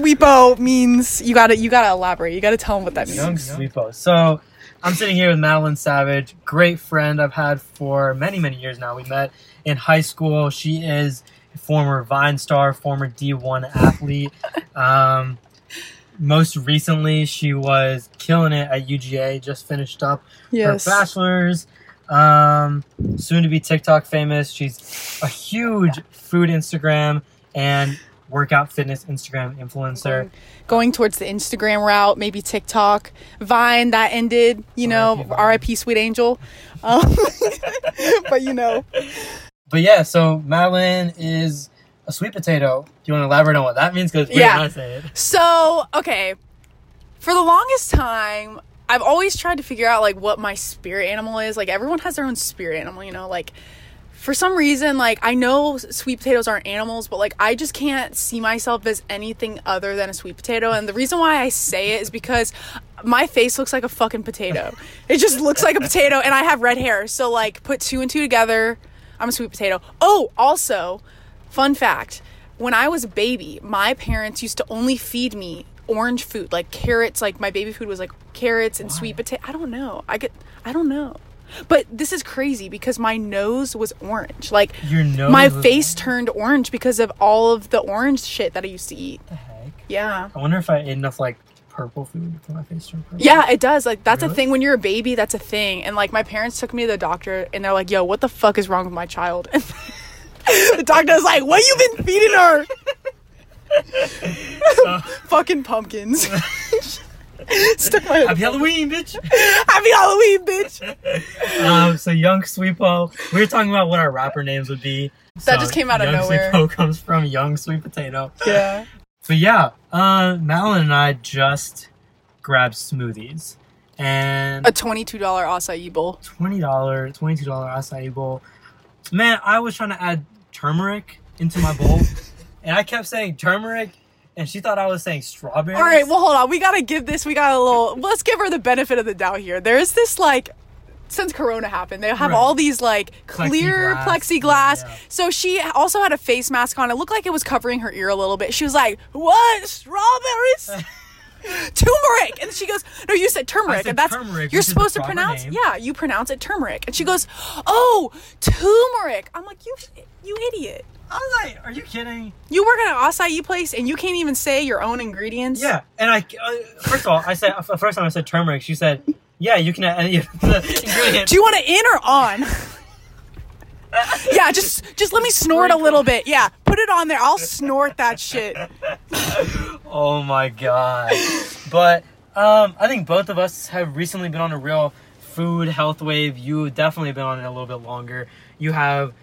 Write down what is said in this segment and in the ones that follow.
sweepo means you gotta you gotta elaborate. You gotta tell them what that means. Young Sweepo. So I'm sitting here with Madeline Savage, great friend I've had for many, many years now. We met in high school. She is a former Vine star, former D1 athlete. Um, most recently, she was killing it at UGA, just finished up Yes. her bachelor's. Um, soon to be TikTok famous. She's a huge food Instagram and workout fitness Instagram influencer. Going towards the Instagram route, maybe TikTok, Vine that ended. You know, R.I.P. Sweet Angel. Um, but you know, But yeah, so Madeline is a sweet potato. Do you want to elaborate on what that means? Because Yeah. yeah, say it. So, okay. For the longest time, I've always tried to figure out like what my spirit animal is. Like everyone has their own spirit animal, you know, like for some reason like I know sweet potatoes aren't animals, but like I just can't see myself as anything other than a sweet potato. And the reason why I say it is because my face looks like a fucking potato. It just looks like a potato and I have red hair. So like put two and two together, I'm a sweet potato. Oh, also, Fun fact when I was a baby, my parents used to only feed me orange food, like carrots. Like my baby food was like carrots and sweet potato. I don't know. I get, I don't know. But this is crazy because my nose was orange. Like Your nose my face turned orange because of all of the orange shit that I used to eat. The heck? Yeah. I wonder if I ate enough like purple food for my face to turn purple. Yeah, it does. Like that's a thing when you're a baby, that's a thing. And like my parents took me to the doctor and they're like, "Yo, what the fuck is wrong with my child?" And the doctor's like, "What you been feeding her?" So, Fucking pumpkins. Stuck my happy Halloween, bitch. Happy Halloween, bitch. um, so Young Sweepo. We were talking about what our rapper names would be. That just came out of Young nowhere. Sweepo comes from Young Sweet Potato. Yeah. But yeah, uh, Madeline and I just grabbed smoothies. And A twenty-two dollar acai bowl. twenty dollar, twenty two dollar acai bowl. Man, I was trying to add turmeric into my bowl, and I kept saying turmeric, and she thought I was saying strawberries. All right, well, hold on. We gotta give this. We got a little. Let's give her the benefit of the doubt here. There is this like. Since Corona happened, they have Right. all these like clear Plexiglass. plexiglass. Yeah, yeah. So she also had a face mask on. It looked like it was covering her ear a little bit. She was like, "What strawberries?" turmeric, and she goes, "No, you said turmeric, said and that's turmeric, you're which is the supposed to pronounce. name. Yeah, you pronounce it turmeric." And she goes, "Oh, turmeric." I'm like, "You, you idiot." I was like, "Are you kidding?" You work at an acai place and you can't even say your own ingredients. Yeah, and I uh, first of all, I said the first time I said turmeric, she said, "Yeah, you can add any of the ingredients." Do you want it in or on? yeah, just just let me snort a little bit. Yeah, put it on there. I'll snort that shit. Oh my god. But um I think both of us have recently been on a real food health wave. You definitely been on it a little bit longer. You have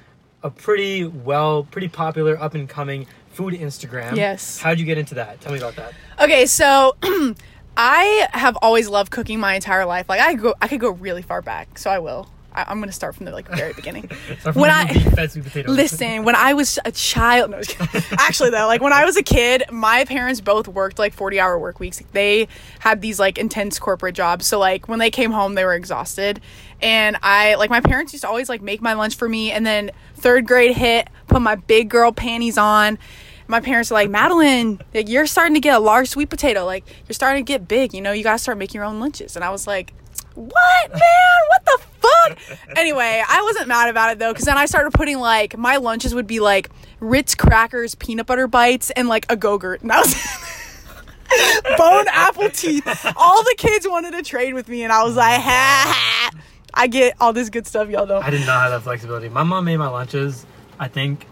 a pretty well, pretty popular up and coming food Instagram. Yes. How'd you get into that? Tell me about that. Okay, so I have always loved cooking my entire life. Like I go, I could go really far back, so I will. I, I'm gonna start from the like very beginning. Start from When I- movie Sweet Potatoes. Listen, when I was a child, no, actually though, like when I was a kid, my parents both worked like 40 hour work weeks. They had these like intense corporate jobs. So like when they came home, they were exhausted. And I, like my parents used to always like make my lunch for me. And then third grade hit, put my big girl panties on. My parents are like, Madeline, like, you're starting to get a large sweet potato. Like you're starting to get big, you know, you gotta start making your own lunches. And I was like, what man what the fuck anyway i wasn't mad about it though because then i started putting like my lunches would be like ritz crackers peanut butter bites and like a go-gurt and that was bone apple teeth all the kids wanted to trade with me and i was like ha, ha. I get all this good stuff y'all don't I did not have that flexibility. My mom made my lunches, I think,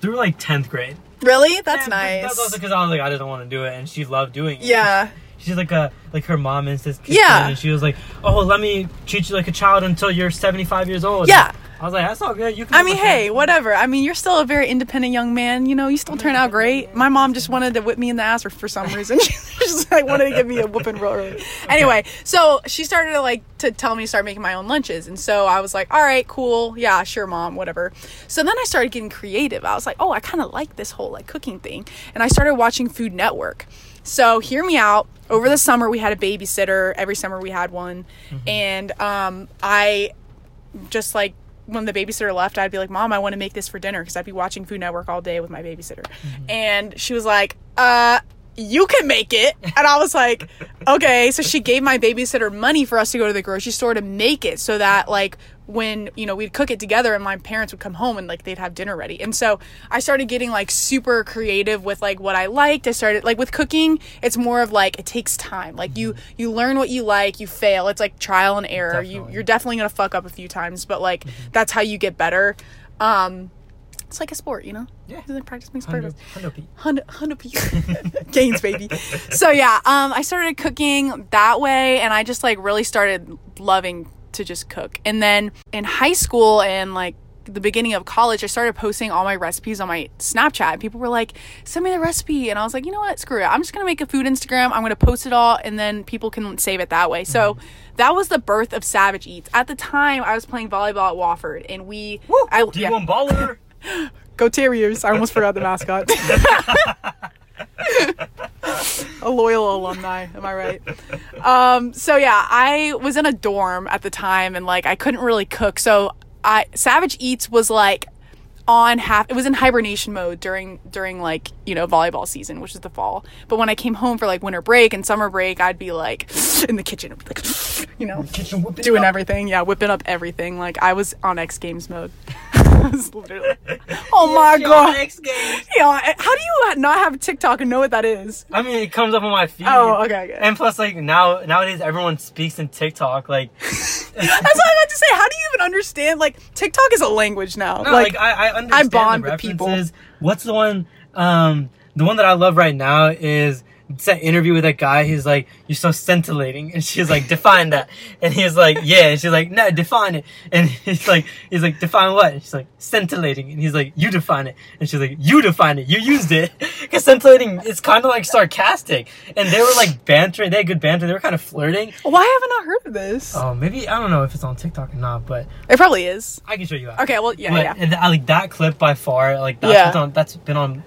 through like 10th grade. really that's And nice That's also because I was like, I didn't want to do it, and she loved doing it. yeah She's like a like her mom and sister. Yeah. And she was like, "Oh, let me treat you like a child until you're 75 years old." Yeah. I was like, "That's all good. You can." I mean, hey, whatever. I mean, you're still a very independent young man. You know, you still turn out great. My mom just wanted to whip me in the ass for, for some reason. she just like wanted to give me a whooping real early. Anyway, so she started to like to tell me to start making my own lunches, and so I was like, all right, cool, yeah, sure, mom, whatever. So then I started getting creative. I was like, oh, I kind of like this whole like cooking thing, and I started watching Food Network. So hear me out. Over the summer, we had a babysitter. Every summer, we had one, and um, I just like when the babysitter left, I'd be like, "Mom, I want to make this for dinner" because I'd be watching Food Network all day with my babysitter, and she was like, "Uh." You can make it. And I was like, okay. So she gave my babysitter money for us to go to the grocery store to make it so that, like, when, you know, we'd cook it together and my parents would come home and, like, they'd have dinner ready. And so I started getting, like, super creative with, like, what I liked. I started, like, with cooking, it's more of, like, it takes time. Like, you, you learn what you like, you fail. It's like trial and error. You, Definitely. you're definitely going to fuck up a few times, but, like, that's how you get better. Um, it's like a sport, you know? Yeah. Practice makes perfect hundo hundred gains baby so yeah um i started cooking that way and i just like really started loving to just cook. And then in high school and like the beginning of college i started posting all my recipes on my snapchat. People were like send me the recipe. And i was like you know what? Screw it. I'm just gonna make a food instagram. I'm gonna post it all and then people can save it that way. So that was the birth of savage eats. At the time i was playing volleyball at wofford and we I, yeah. D1 baller. Go Terriers. I almost forgot the mascot. a loyal alumni, am I right? Um, so yeah, I was in a dorm at the time and like I couldn't really cook. So I Savage Eats was like on half it was in hibernation mode during during like, you know, volleyball season, which is the fall. But when I came home for like winter break and summer break, I'd be like in the kitchen, like you know, Kitchen doing up. everything. Yeah, whipping up everything. Like I was on X Games mode. I was literally. Oh my god. X Games. Yeah, how do you not have TikTok and know what that is? I mean, it comes up on my feed. Oh, okay, okay. And plus, like now, nowadays, everyone speaks in TikTok. Like, That's what I meant to say. How do you even understand? Like, TikTok is a language now. no, like, like, I, I understand bond the with people. What's the one? Um, the one that I love right now is it's that interview with that guy. He's like, "You're so scintillating," and she's like, "Define that." And he's like, "Yeah," and she's like, "No, define it." And he's like, "He's like, define what?" And she's like, "Scintillating," and he's like, "You define it." And she's like, "You define it. You used it." Because scintillating is kind of like sarcastic, and they were like bantering. They had good banter. They were kind of flirting. why haven't I not heard of this? Oh, maybe I don't know if it's on TikTok or not, but it probably is. I can show you. After. Okay, well, yeah, But yeah. and I like that clip by far. Like that's Yeah. on. That's been on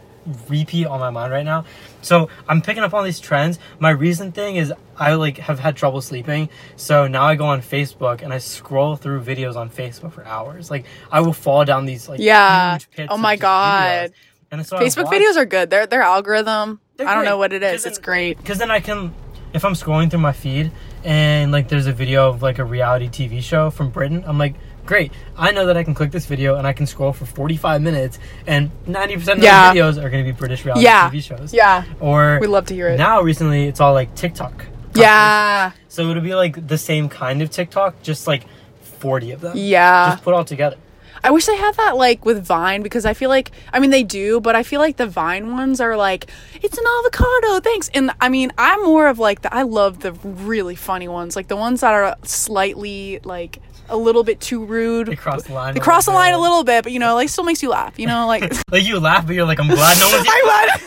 repeat on my mind right now. So I'm picking up on these trends. My recent thing is I like have had trouble sleeping. So now I go on Facebook and I scroll through videos on Facebook for hours. Like I will fall down these like Yeah. huge pits Oh my God. videos. And so Facebook watch- videos are good. Their their algorithm. I don't great. know what it is. Because It's then- great. Because then I can, if I'm scrolling through my feed and like there's a video of like a reality TV show from Britain, I'm like, great. I know that I can click this video and I can scroll for 45 minutes, and 90% of Yeah. the videos are going to be British reality Yeah. TV shows. Yeah. Or We love to hear it. Now recently, it's all like TikTok. Yeah. So it'll be like the same kind of TikTok, just like 40 of them. Yeah. Just put all together. I wish they had that like with Vine because I feel like I mean they do, but I feel like the Vine ones are like it's an avocado, thanks. And I mean I'm more of like the I love the really funny ones, like the ones that are slightly like a little bit too rude. They cross the line. They cross the line a little bit, but you know, like still makes you laugh. You know, like Like you laugh, but you're like, I'm glad no one's. I'm glad.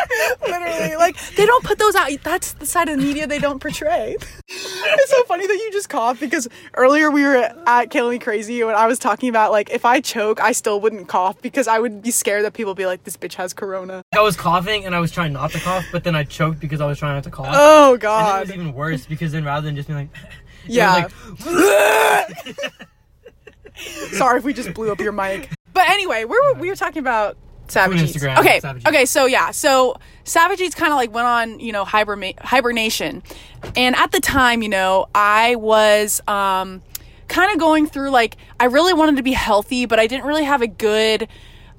Literally, like they don't put those out. That's the side of the media they don't portray. it's so funny that you just coughed because earlier we were at Killing Me Crazy when I was talking about like if I choke, I still wouldn't cough because I would be scared that people would be like, "This bitch has corona." I was coughing and I was trying not to cough, but then I choked because I was trying not to cough. Oh And it was even worse because then rather than just being like, Yeah. like, Sorry if we just blew up your mic. But anyway, we were we were talking about Savage Eats. Instagram, Okay, Savage okay, so yeah, so Savage Eats kind of like went on, you know, hiberma- hibernation, and at the time, you know, I was um kind of going through like I really wanted to be healthy, but I didn't really have a good.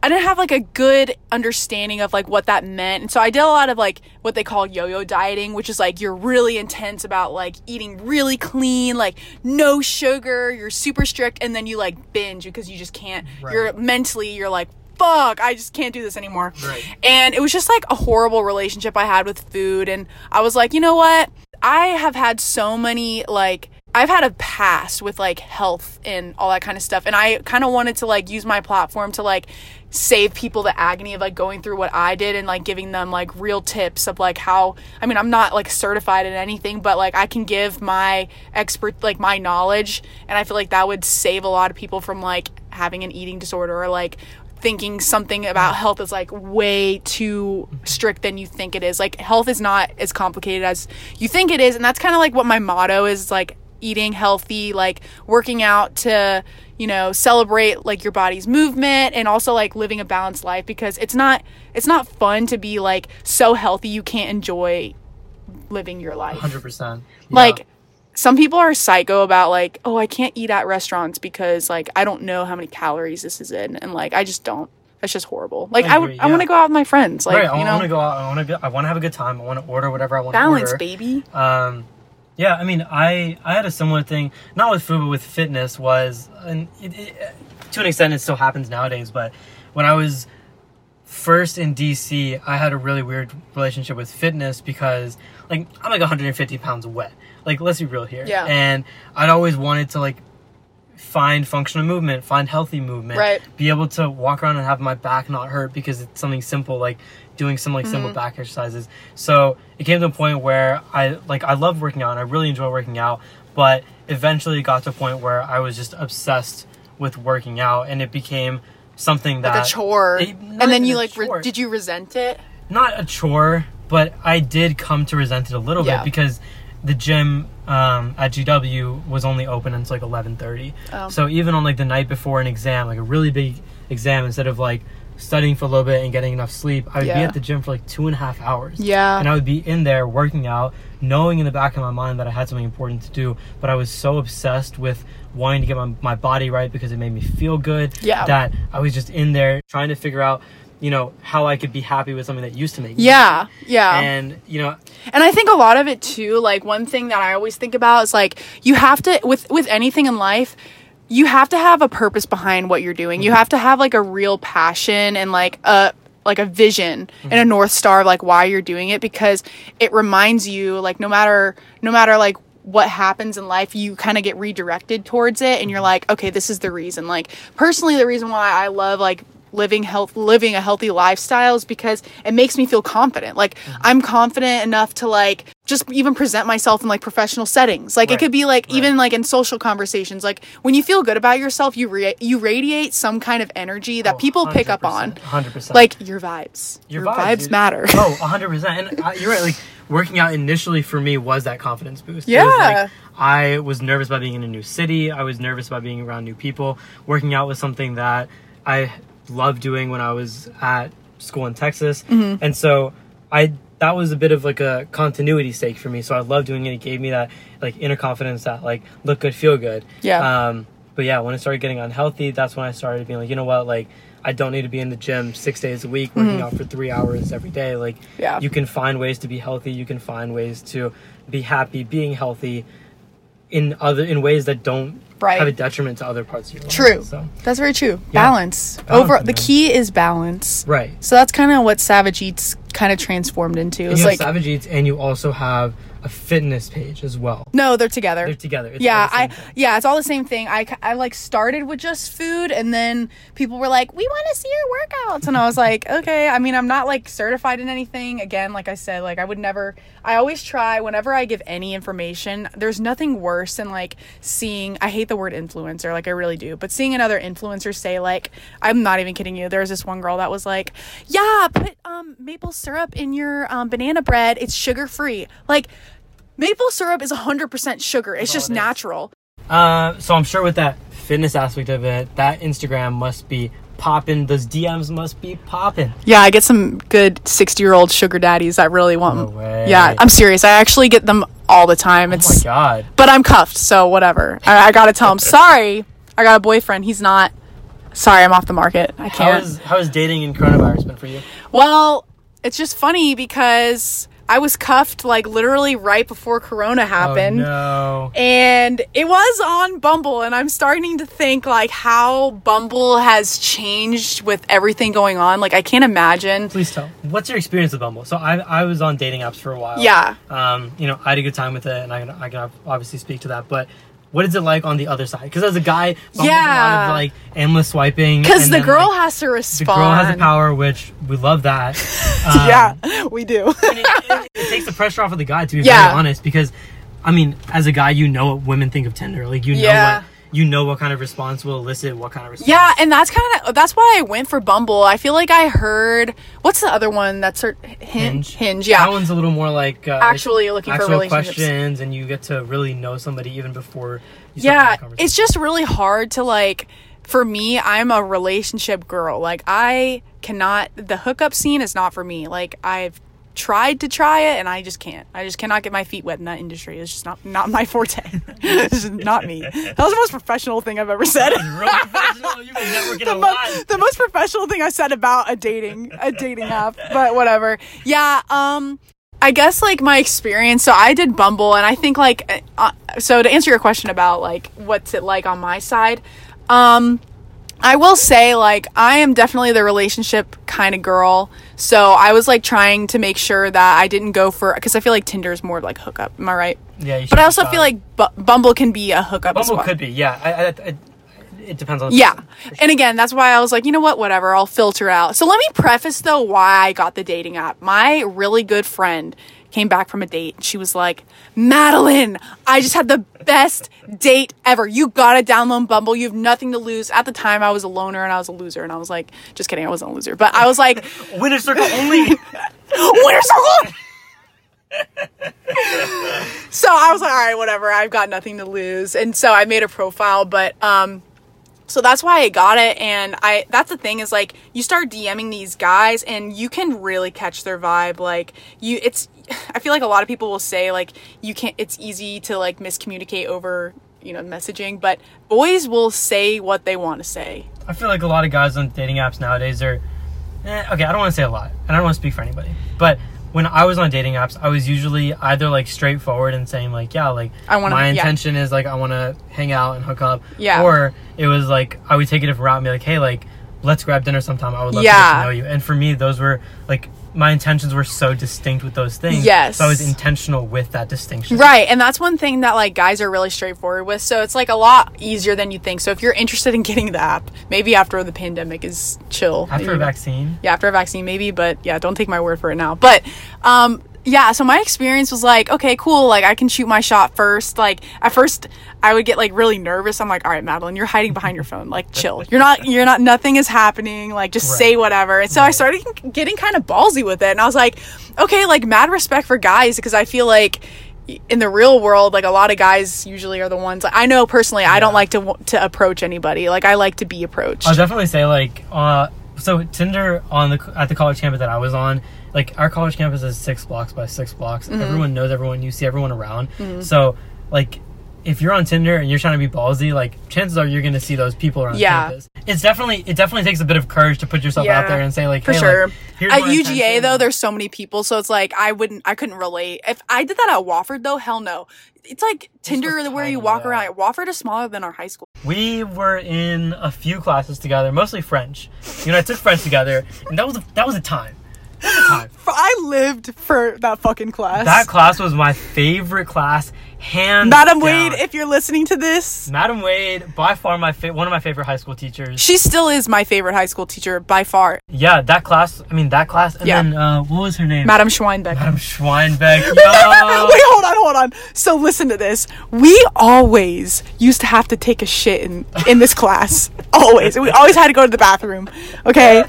I didn't have like a good understanding of like what that meant. And so I did a lot of like what they call yo-yo dieting, which is like you're really intense about like eating really clean, like no sugar, you're super strict and then you like binge because you just can't Right. you're mentally you're like fuck, I just can't do this anymore. Right. And it was just like a horrible relationship I had with food and I was like, "You know what? I have had so many like I've had a past with like health and all that kind of stuff and I kind of wanted to like use my platform to like save people the agony of like going through what I did and like giving them like real tips of like how I mean I'm not like certified in anything but like I can give my expert like my knowledge and I feel like that would save a lot of people from like having an eating disorder or like thinking something about health is like way too strict than you think it is. Like health is not as complicated as you think it is, and that's kind of like what my motto is like eating healthy, like working out to, you know, celebrate like your body's movement and also like living a balanced life because it's not it's not fun to be like so healthy you can't enjoy living your life. Hundred percent. Like some people are psycho about like, oh, I can't eat at restaurants because like I don't know how many calories this is in, and like I just don't. That's just horrible. Like I I, agree, I want to go out with my friends. Like right. I you want to go out. I want to. I want to have a good time. I want to order whatever I want to balance, order. baby. Um, yeah, I mean, I I had a similar thing, not with food, but with fitness. Was and it, it, to an extent, it still happens nowadays. But when I was first in DC, I had a really weird relationship with fitness because, like, I'm like 150 pounds wet. Like, let's be real here. Yeah. And I'd always wanted to like find functional movement, find healthy movement, Right. be able to walk around and have my back not hurt because it's something simple like doing some like Mm-hmm. simple back exercises. So it came to a point where I like I love working out and I really enjoy working out, but eventually it got to a point where I was just obsessed with working out and it became something that Like a chore, It- and then you like, re- did you resent it? not a chore, but I did come to resent it a little Yeah. bit because the gym um, at GW was only open until like eleven thirty. Oh. So even on like the night before an exam, like a really big exam, instead of like studying for a little bit and getting enough sleep, I would be at the gym for like two and a half hours. Yeah. And I would be in there working out, knowing in the back of my mind that I had something important to do, but I was so obsessed with wanting to get my, my body right because it made me feel good Yeah. that I was just in there trying to figure out, you know, how I could be happy with something that used to make me Yeah, yeah. and you know And I think a lot of it too, like one thing that I always think about is like you have to with with anything in life, you have to have a purpose behind what you're doing. You mm-hmm. have to have like a real passion and like a like a vision and a mm-hmm. north star of like why you're doing it because it reminds you like no matter no matter like what happens in life you kind of get redirected towards it and you're mm-hmm. like okay this is the reason. Like personally the reason why I love like living health living a healthy lifestyle is because it makes me feel confident. Like i'm confident enough to like just even present myself in like professional settings. Like it could be like right. even like in social conversations like when you feel good about yourself you re- you radiate some kind of energy Oh, that people pick up on. 100%. like your vibes. Your your, vibes, vibes, matter. Oh 100% and I, you're right like working out initially for me was that confidence boost. Yeah. like, i was nervous about being in a new city. I was nervous about being around new people. Working out was something that i loved doing when i was at school in texas. Mm-hmm. and so i that was a bit of like a continuity stake for me so i loved doing it it gave me that like inner confidence that like look good feel good Yeah. um but yeah when i started getting unhealthy that's when i started being like you know what like I don't need to be in the gym six days a week working out for three hours every day. Like, Mm-hmm. Yeah. you can find ways to be healthy. You can find ways to be happy being healthy in other in ways that don't Right. have a detriment to other parts of your life. true So that's very true Yeah. balance, Balance, over the key is balance right. so that's kind of what savage eats kind of transformed into it's you have like Savage Eats, and you also have a fitness page as well. no they're together They're together. It's yeah i thing. yeah it's all the same thing I, I like started with just food and then people were like we want to see your workouts and i was like okay i mean i'm not like certified in anything again like i said like i would never i always try whenever i give any information there's nothing worse than like seeing i hate the word influencer like i really do but seeing another influencer say like i'm not even kidding you there was this one girl that was like yeah put um maple syrup in your um, banana bread it's sugar free like Maple syrup is 100% sugar. It's just it natural. Uh, so I'm sure with that fitness aspect of it, that Instagram must be popping. Those DMs must be popping. Yeah, I get some good 60 year old sugar daddies that really want No way. Yeah, I'm serious. I actually get them all the time. It's, Oh my god. but I'm cuffed, so whatever. I, I gotta tell him, sorry, I got a boyfriend. He's not. Sorry, I'm off the market. I can't. is how is dating in coronavirus been for you? well, it's just funny because I was cuffed like literally right before Corona happened. Oh, no. and it was on Bumble, and I'm starting to think like how Bumble has changed with everything going on. Like I can't imagine. Please tell. What's your experience with Bumble? So I I was on dating apps for a while. Yeah. Um, you know, I had a good time with it, and I can I can obviously speak to that. But what is it like on the other side? Because as a guy, Bumble's a lot Yeah. of like endless swiping. Because the then, girl like, has to respond. the girl has the power, which we love that. Um, yeah, we do. it, it, it takes the pressure off of the guy to be Yeah. very honest because i mean as a guy you know what women think of tinder like you know Yeah. what you know what kind of response will elicit what kind of response. Yeah, and that's kind of that's why I went for Bumble. I feel like I heard what's the other one that's sort Hinge. Hinge, yeah. That one's a little more like uh, Actually looking for relationships. questions, and you get to really know somebody even before. You yeah it's just really hard to like for me i'm a relationship girl like i cannot the hookup scene is not for me like i've tried to try it and i just can't i just cannot get my feet wet in that industry it's just not not my forte is not me that was the most professional thing i've ever said Real professional. You've been networking the, mo- the most professional thing I said about a dating a dating app, but whatever. Yeah, um I guess like my experience. So I did Bumble and I think like uh, so to answer your question about like what's it like on my side, um I will say like I am definitely the relationship kind of girl. So I was like trying to make sure that I didn't go for cuz I feel like Tinder is more like hookup. Am I right? Yeah, you But I also feel like Bu- Bumble can be a hookup as Bumble well. could be. Yeah, I, I, I, it depends on. the Yeah. person. And again, that's why I was like, you know what, whatever, I'll filter out. So let me preface though why I got the dating app. My really good friend came back from a date and she was like, Madeline, I just had the best date ever. You gotta download Bumble. You have nothing to lose. At the time, I was a loner and I was a loser. And I was like, just kidding, I wasn't a loser. But I was like, Winner circle only. winner circle! so I was like, all right, whatever. I've got nothing to lose, and so I made a profile. But um, so that's why I got it, and I that's the thing is like you start DMing these guys, and you can really catch their vibe. Like you, it's I feel like a lot of people will say like you can't. It's easy to like miscommunicate over you know messaging, but boys will say what they want to say. I feel like a lot of guys on dating apps nowadays are. Eh, okay, I don't want to say a lot, and I don't want to speak for anybody, but when I was on dating apps, I was usually either like straightforward and saying like, yeah, like I wanna- my yeah. intention is like I want to hang out and hook up, Yeah. or it was like I would take it a different route and be like, hey, like let's grab dinner sometime. I would love to get to know you, and for me, those were like my intentions were so distinct with those things. Yes. so I was intentional with that distinction. Right, and that's one thing that like guys are really straightforward with. So it's like a lot easier than you think. So if you're interested in getting the app, maybe after the pandemic is chill. After maybe- a vaccine, yeah, after a vaccine, maybe. But yeah, don't take my word for it now. But um, yeah. So my experience was like, okay, cool. Like I can shoot my shot first. Like at first, I would get like really nervous. I'm like, all right, Madeline, you're hiding behind your phone. Like chill. You're not. You're not. Nothing is happening. Like just Right. say whatever. And so I started getting kind of ballsy with it, and I was like, okay, like mad respect for guys because I feel like in the real world like a lot of guys usually are the ones like, i know personally i don't like to to approach anybody like i like to be approached I'll definitely say like uh so Tinder on the at the college campus that I was on, like our college campus is six blocks by six blocks. Mm-hmm. Everyone knows everyone. You see everyone around. So like if you're on Tinder and you're trying to be ballsy, like chances are you're gonna see those people around Yeah. campus. It's definitely it definitely takes a bit of courage to put yourself Yeah, out there and say like for hey, sure like, at uga though there's so many people so it's like i wouldn't i couldn't relate if i did that at wofford though hell no it's like tinder was where you walk around wofford is smaller than our high school we were in a few classes together, mostly French. You know, I took French together, and that was a, that was a time. That was a time. i lived for that fucking class That class was my favorite class, madam down. wade if you're listening to this Madam Wade, by far my fa- one of my favorite high school teachers. she still is my favorite high school teacher by far Yeah, that class. I mean, that class. And Yeah. then uh, what was her name? madam schweinbeck Madam Schweinbeck. Yo. Wait, hold on, hold on. So listen to this. We always used to have to take a shit in in this class. Always. We always had to go to the bathroom. Okay.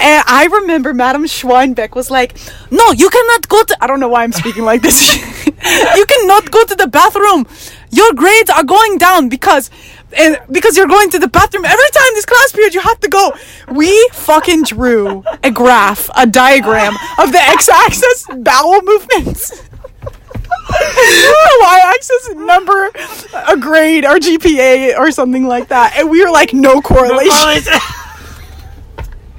And I remember Madam Schweinbeck was like, "No, you cannot go to." I don't know why I'm speaking like this. you cannot go to the bathroom. Your grades are going down because. And because you're going to the bathroom every time this class period, you have to go. We fucking drew a graph, a diagram of the x-axis bowel movements. y-axis number a grade or GPA or something like that, and we were like no correlation.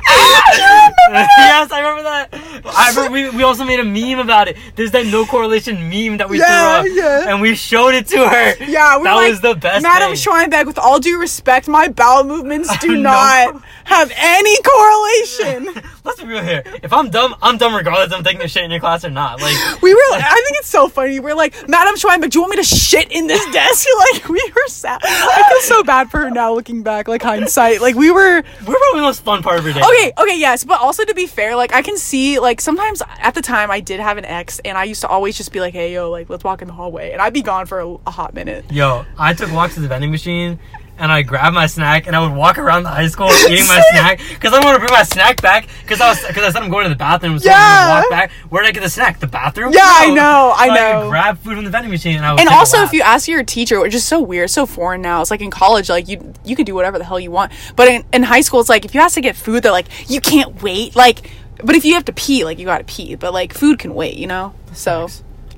yes, I remember that. I remember we, we also made a meme about it. There's that no correlation meme that we Yeah, threw up, yeah. and we showed it to her. Yeah, we that like, was the best. Madam. Schweinbeck, with all due respect, my bowel movements do No. not have any correlation. Let's be real here. If I'm dumb, I'm dumb regardless I'm taking a shit in your class or not. Like, We were, I think it's so funny. We're like, Madam Schweinbeck, do you want me to shit in this desk? like, we were sad. I feel so bad for her now looking back, like hindsight. Like, we were, we're probably the most fun part of your day. Okay, okay, okay, yes, but also to be fair, like I can see like sometimes at the time I did have an ex and I used to always just be like, "Hey, yo, like let's walk in the hallway." And I'd be gone for a, a hot minute. Yo, I took walks to the vending machine, and I grab my snack and I would walk around the high school eating my snack because I want to bring my snack back because I was because I said I'm going to the bathroom. So Yeah. I walk back. Where did I get the snack? The bathroom? Yeah, I know, I So know. would grab food from the vending machine and I would and also if you ask your teacher which is so weird so foreign now it's like in college like you you can do whatever the hell you want but in, in high school it's like if you ask to get food they're like you can't wait like but if you have to pee like you gotta pee but like food can wait you know so.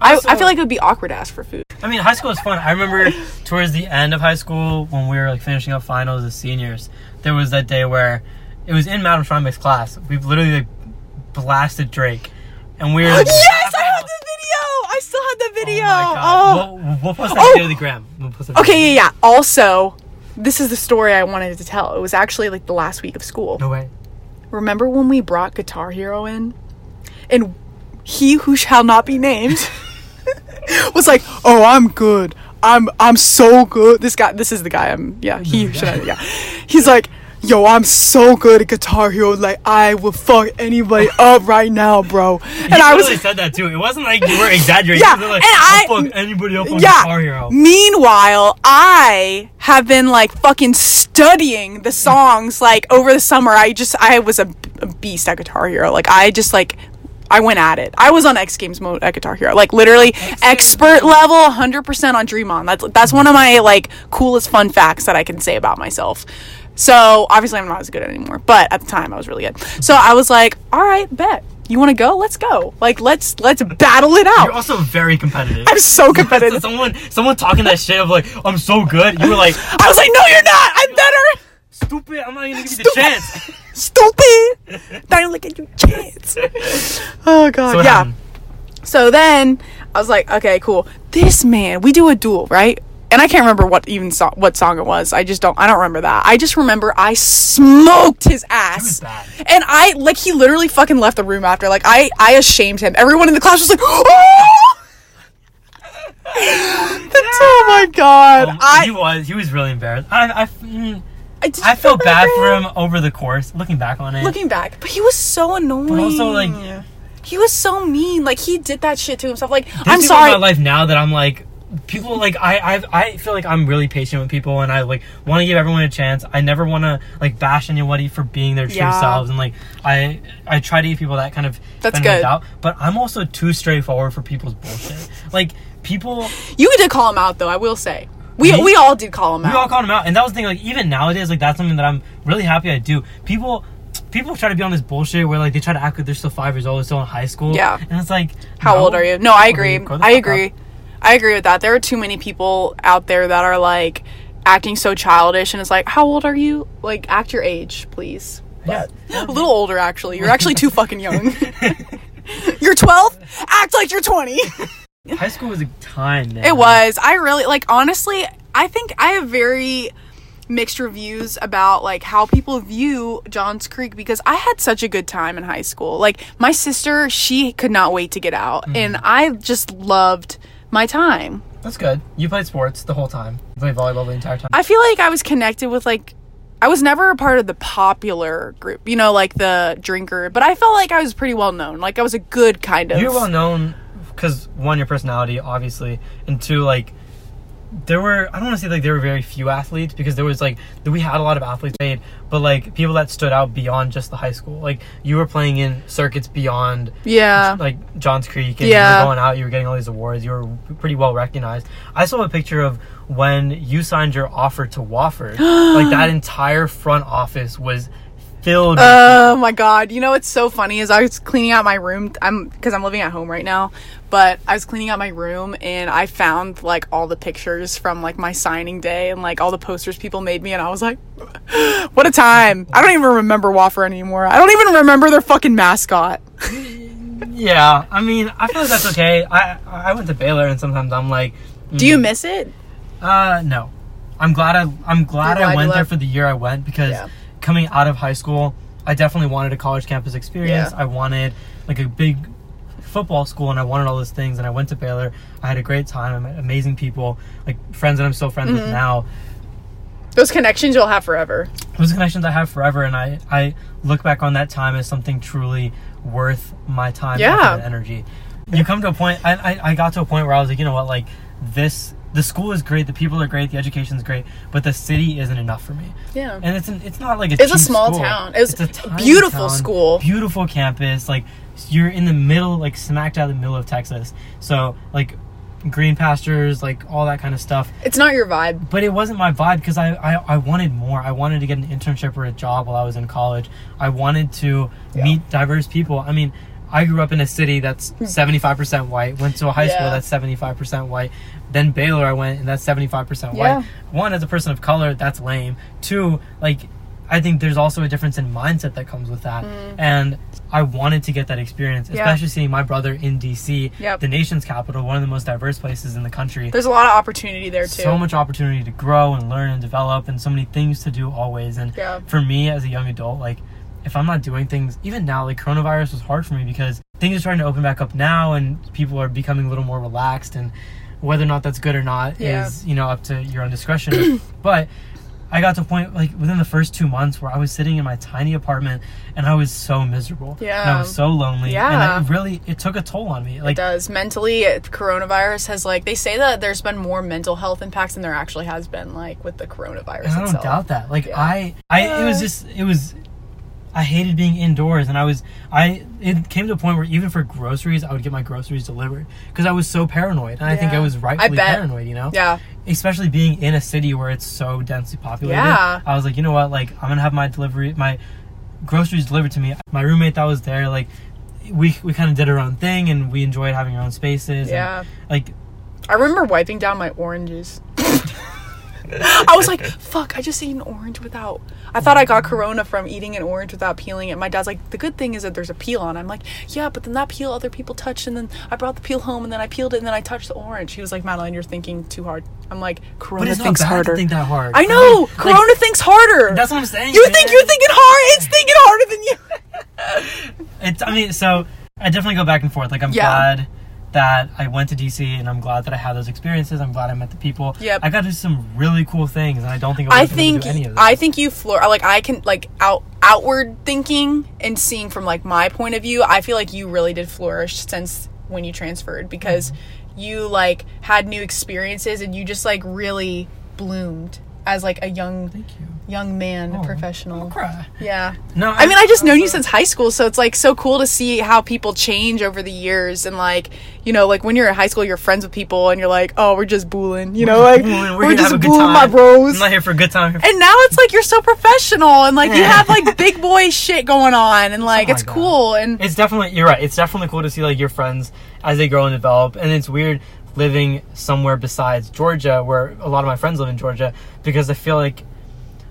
I, Also- I feel like it would be awkward to ask for food I mean, high school was fun. I remember towards the end of high school when we were like finishing up finals as seniors, there was that day where it was in Madam Steinbeck's class. We literally like blasted Drake, and we were like, yes i have the video i still have the Oh video my God. oh, We'll, we'll post that Oh. video to the gram. We'll post that okay yeah yeah also this is the story i wanted to tell it was actually like the last week of school No way. remember when we brought guitar hero in and he who shall not be named was like oh i'm good i'm i'm so good this guy this is the guy i'm yeah he who shall not yeah he's like yo i'm so good at guitar hero like i will fuck anybody up right now bro and you i was really said that too. It wasn't like you were exaggerating. Yeah, like, and I- fuck anybody up on yeah. Guitar Hero. Meanwhile, I have been like fucking studying the songs like over the summer. I just I was a, a beast at Guitar Hero. Like I just like I went at it. I was on X Games mode at Guitar Hero. Like literally expert level, 100% on Dream On. That's that's one of my like coolest fun facts that I can say about myself. So, obviously I'm not as good anymore, but at the time I was really good. So, I was like, "All right, bet. You want to go? Let's go. Like let's let's battle it out." You're also very competitive. I'm so So competitive. someone, someone talking that shit of like, I'm so good. You were like, I was like, no, you're not. I'm better. Stupid. I'm not even gonna give you the chance. Stupid. Not even like a chance. Oh god. So yeah. happened? So then I was like, okay, cool. This man, we do a duel, right? And I can't remember what even song, what song it was. I just don't. I don't remember that. I just remember I smoked his ass. And I like he literally fucking left the room after. Like I I ashamed him. Everyone in the class was like, oh. oh my god. Um, I he was, he was really embarrassed. I, I, mm, I, I felt bad for him over the course. Looking back on it, looking back. But he was so annoying. but also like, he was so mean. Like he did that shit to himself. Like there's I'm sorry. in my life now that I'm like, people like I, I, I feel like I'm really patient with people, and I like want to give everyone a chance. I never want to like bash anybody for being their true Yeah. selves, and like I, I try to give people that kind of That's good. doubt. But I'm also too straightforward for people's bullshit. Like people, you did call him out though. I will say. We we all did call him out. we all called him out, and that was the thing. Like even nowadays, like that's something that I'm really happy I do. People. People try to be on this bullshit where like they try to act like they're still five years old, they're still in high school. Yeah. and it's like, How no. old are you? No, I agree. I agree. up. I agree with that. There are too many people out there that are like acting so childish, and it's like, how old are you? Like, act your age, please. Yeah. A little older, actually. You're actually too fucking young. you're 12. Act like you're 20. High school was a time, man. It was. I really like honestly, I think I have very mixed reviews about like how people view Johns Creek because I had such a good time in high school. Like my sister, she could not wait to get out mm-hmm. and I just loved my time. That's good. You played sports the whole time. You played volleyball the entire time. I feel like I was connected with like I was never a part of the popular group, you know, like the drinker, but I felt like I was pretty well known. Like I was a good kind of You're well known because one, your personality, obviously, and two, like there were. I don't want to say like there were very few athletes because there was like we had a lot of athletes made, but like people that stood out beyond just the high school. Like you were playing in circuits beyond Yeah. like Johns Creek, and Yeah. you were going out. You were getting all these awards. You were pretty well recognized. I saw a picture of when you signed your offer to Wofford. like that entire front office was filled. Oh my god! You know what's so funny is I was cleaning out my room. I'm because I'm living at home right now, but I was cleaning out my room and I found like all the pictures from like my signing day and like all the posters people made me, and I was like, "What a time!" I don't even remember Wofford anymore. I don't even remember their fucking mascot. Yeah, I mean, I feel like that's okay. I I went to Baylor, and sometimes I'm like, Do you miss it? uh, no. I'm glad I I'm glad glad I went there for the year I went because Yeah. Coming out of high school, I definitely wanted a college campus experience. Yeah. I wanted like a big football school, and I wanted all those things. And I went to Baylor. I had a great time. I met amazing people, like friends that I'm still friends Mm-hmm. with now. Those connections you'll have forever. Those connections I have forever, and I I look back on that time as something truly worth my time, Yeah. and energy. You come to a point. I, I I got to a point where I was like, you know what, like this the school is great, the people are great, the education is great, but the city isn't enough for me. Yeah. And it's an, it's not like a It's a small school. town. It was It's a beautiful town, school. beautiful campus. Like you're in the middle, like smack dab in the middle of Texas. So like green pastures, like all that kind of stuff. It's not your vibe. But it wasn't my vibe because I, I I wanted more. I wanted to get an internship or a job while I was in college. I wanted to Yeah. meet diverse people. I mean. I grew up in a city that's 75% white, went to a high school Hmm. That's 75% white. Then Baylor I went and that's 75% Yeah. white. One, as a person of color, that's lame. Two, like, I think there's also a difference in mindset that comes with that. And I wanted to get that experience, Hmm. Yeah. especially seeing my brother in DC, Yep. the nation's capital, one of the most diverse places in the country. There's a lot of opportunity there too. So much opportunity to grow and learn and develop, and so many things to do always. And Yeah. for me as a young adult, like, if I'm not doing things, even now, like, coronavirus was hard for me because things are starting to open back up now, and people are becoming a little more relaxed. And whether or not that's good or not Yeah. is, you know, up to your own discretion. but I got to a point like within the first two months where I was sitting in my tiny apartment and I was so miserable. And I was so lonely. Yeah. And it really it took a toll on me. it Like does mentally. it- Coronavirus has like they say that there's been more mental health impacts than there actually has been like with the coronavirus I don't itself. doubt that. Like Yeah. I I it was just it was I hated being indoors and I was I it came to a point where even for groceries I would get my groceries delivered because I was so paranoid. And I think I was rightfully bet. paranoid, you know? Yeah, especially being in a city where it's so densely populated. Yeah. I was like, you know what? Like, I'm gonna have my delivery, my groceries delivered to me. My roommate that was there, like, we we kind of did our own thing, and we enjoyed having our own spaces. and, yeah. like, I remember wiping down my oranges. I was like, "Fuck! I just ate an orange without." I thought I got corona from eating an orange without peeling it. My dad's like, "The good thing is that there's a peel on." I'm like, "Yeah, but then that peel other people touched, and then I brought the peel home, and then I peeled it, and then I touched the orange." He was like, "Madeline, you're thinking too hard." I'm like, but "Corona it's not thinks bad harder." to think that hard. I know. Like, corona thinks harder. that's what I'm saying. you man. think you're thinking hard? It's thinking harder than you. It's. I mean, so I definitely go back and forth. Like, I'm Yeah. glad that I went to DC, and I'm glad that I had those experiences. I'm glad I met the people. Yep. I got to do some really cool things, and I don't think I, I was think do any of them. I think you floor like I can like out outward thinking and seeing from like my point of view. I feel like you really did flourish since when you transferred because Mm-hmm. you like had new experiences and you just like really bloomed as like a young Thank you. Young man, Oh, professional. Yeah. No, I mean, I just known you since high school, so it's like so cool to see how people change over the years. And like, you know, like when you're in high school, you're friends with people, and you're like, oh, we're just booling, you know, like We're, we're, just have a good booling my bros. I'm not here for a good time. And now it's like you're so professional, and like you have like big boy shit going on, and like oh it's like that. cool. And It's definitely you're right. It's definitely cool to see like your friends as they grow and develop, and it's weird living somewhere besides Georgia, where a lot of my friends live in Georgia, because I feel like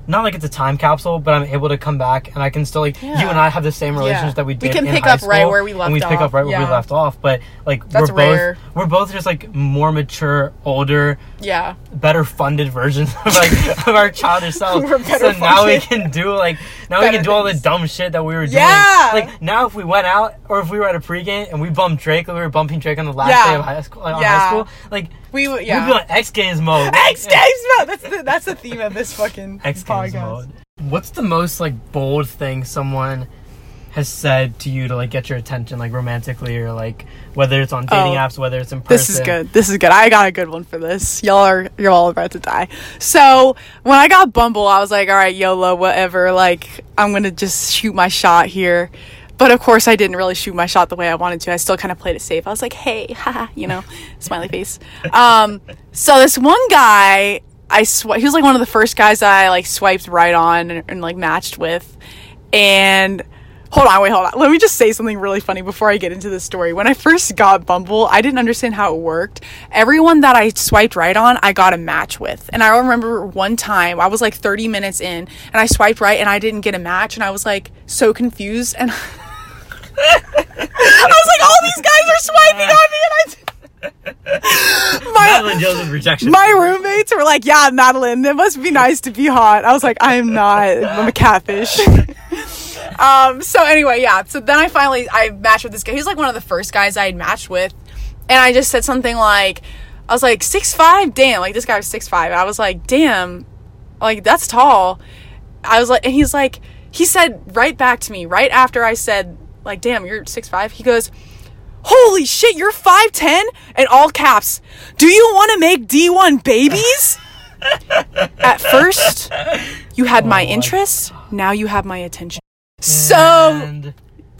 not like it's a time capsule, but I'm able to come back and I can still like Yeah. you and I have the same relationship Yeah. that we did. We can in pick high up right where we and we left pick off. up right where we left off. But like That's we're rare. both we're both just like more mature, older, yeah, better funded versions of like of our childish selves. Better so now we can do like now we can do all the dumb shit that we were doing. Yeah. Like now if we went out or if we were at a pregame and we bumped Drake like we were bumping Drake on the last Yeah. day of high school like, on Yeah. high school, like we would. we'd be Yeah, on X Games mode. X Games mode. That's the that's the theme of this fucking X Games podcast. mode. What's the most like bold thing someone has said to you to like get your attention like romantically or like whether it's on dating Oh. apps whether it's in person This is good. This is good. I got a good one for this. Y'all are you're all about to die. So when I got Bumble, I was like, all right, YOLO, whatever. Like I'm gonna just shoot my shot here. But of course, I didn't really shoot my shot the way I wanted to. I still kind of played it safe. I was like, hey, haha, you know, smiley face. Um, so this one guy, I sw- he was like one of the first guys I like swiped right on and, and like matched with, and hold on, wait, hold on. Let me just say something really funny before I get into the story. When I first got Bumble, I didn't understand how it worked. Everyone that I swiped right on, I got a match with. And I remember one time, I was like 30 minutes in, and I swiped right and I didn't get a match, and I was like so confused. And I was like, all these guys are swiping on me, and I. Madeline My, rejection my roommates were like, "Yeah, Madeline, it must be nice to be hot." I was like, "I am not. I'm a catfish." um. So anyway, yeah. So then I finally I matched with this guy. He's like one of the first guys I had matched with, and I just said something like, "I was like six five. Damn, like this guy was six five. I was like, damn, like that's tall." I was like, and he's like, he said right back to me right after I said, like, damn, you're six five. He goes, holy shit, you're 5'10? And all caps, do you want to make D1 babies? At first, you had my Oh my interest, now you have my attention. So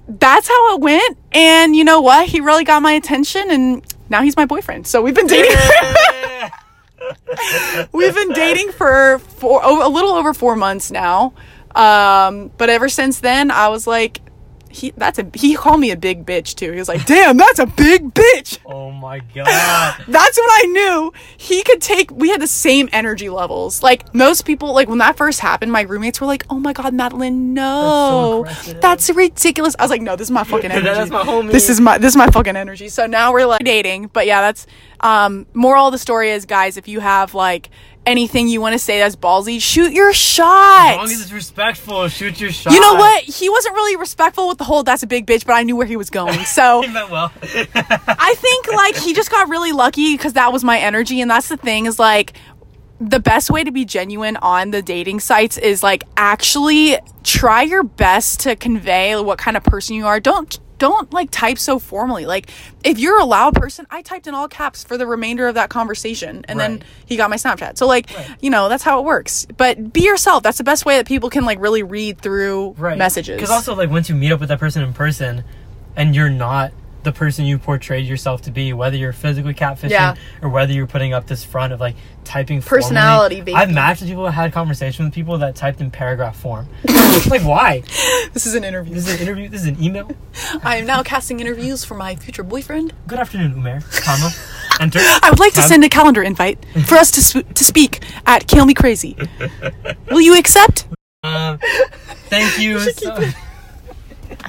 that's how it went. And you know what? He really got my attention, and now he's my boyfriend. So we've been dating. we've been dating for four, oh, a little over four months now. Um, but ever since then, I was like, he that's a he called me a big bitch too. He was like, "Damn, that's a big bitch." oh my god. That's when I knew he could take. We had the same energy levels. Like most people, like when that first happened, my roommates were like, "Oh my god, Madeline, no, aggressive." that's, ridiculous." I was like, "No, this is my fucking energy. That's my homie. This is my this is my fucking energy." So now we're like dating. But yeah, that's um. Moral of the story is, guys, if you have like anything you want to say that's ballsy, shoot your shot. As long as it's respectful, shoot your shot. you know what? He wasn't really respectful with the whole "that's a big bitch," but I knew where he was going. So He meant well. I think like he just got really lucky because that was my energy, and that's the thing is like the best way to be genuine on the dating sites is like actually try your best to convey what kind of person you are. Don't don't like type so formally. Like if you're a loud person, I typed in all caps for the remainder of that conversation, and then he got my Snapchat. So like Right. you know that's how it works. But be yourself. That's the best way that people can like really read through right. messages. Because also, like, once you meet up with that person in person, and you're not the person you portrayed yourself to be, whether you're physically catfishing Yeah. or whether you're putting up this front of like typing Personality. I've matched with people that had conversations with people that typed in paragraph form. like, why? this is an interview. This is an interview. This is an email. I am now casting interviews for my future boyfriend. Good afternoon, Umair. Comma. Enter. I would like to send a calendar invite for us to sp- to speak at Kill Me Crazy. Will you accept? Um, thank you. So,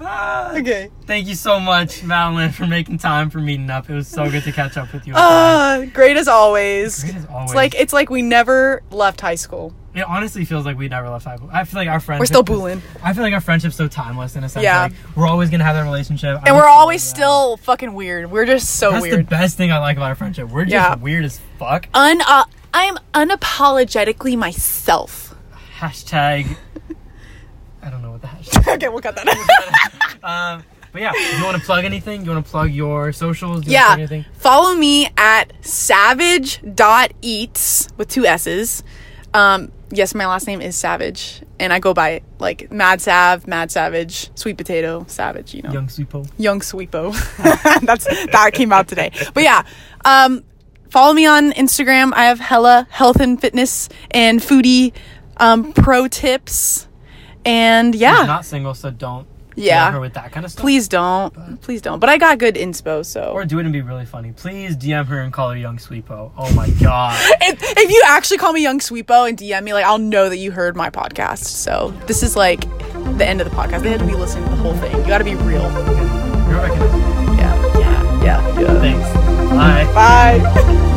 Okay. thank you so much, Madeline, for making time for meeting up. It was so good to catch up with you. Uh, great as always. Great as always. It's like it's like we never left high school. It honestly feels like we never left high school. I feel like our friendship. We're still booling. I feel like our friendship's so timeless in a sense. Yeah. Like, we're always gonna have that relationship. And we're always still fucking weird. We're just so That's weird. That's the best thing I like about our friendship. We're just Yeah. weird as fuck. Un uh, I am unapologetically myself. Hashtag. I don't know what the hashtag. okay, we'll cut that. um, but yeah, do you want to plug anything? You want to plug your socials? Do you yeah. plug anything? Follow me at savage.eats with two S's. Um, yes, my last name is Savage, and I go by like Mad Sav, Mad Savage, Sweet Potato, Savage. You know, Young Sweepo. Young Sweepo. That's that came out today. But yeah, um, follow me on Instagram. I have hella health and fitness and foodie um, pro tips, and yeah, She's not single, so don't. Yeah. DM her with that kind of stuff. please don't, please don't. But I got good inspo, so Or do it and be really funny. Please DM her and call her Young Sweepo. Oh my god. if, if you actually call me Young Sweepo and DM me, like I'll know that you heard my podcast. So this is like the end of the podcast. They had to be listening to the whole thing. You got to be real. Yeah, yeah, yeah, yeah. Thanks. Bye. Bye.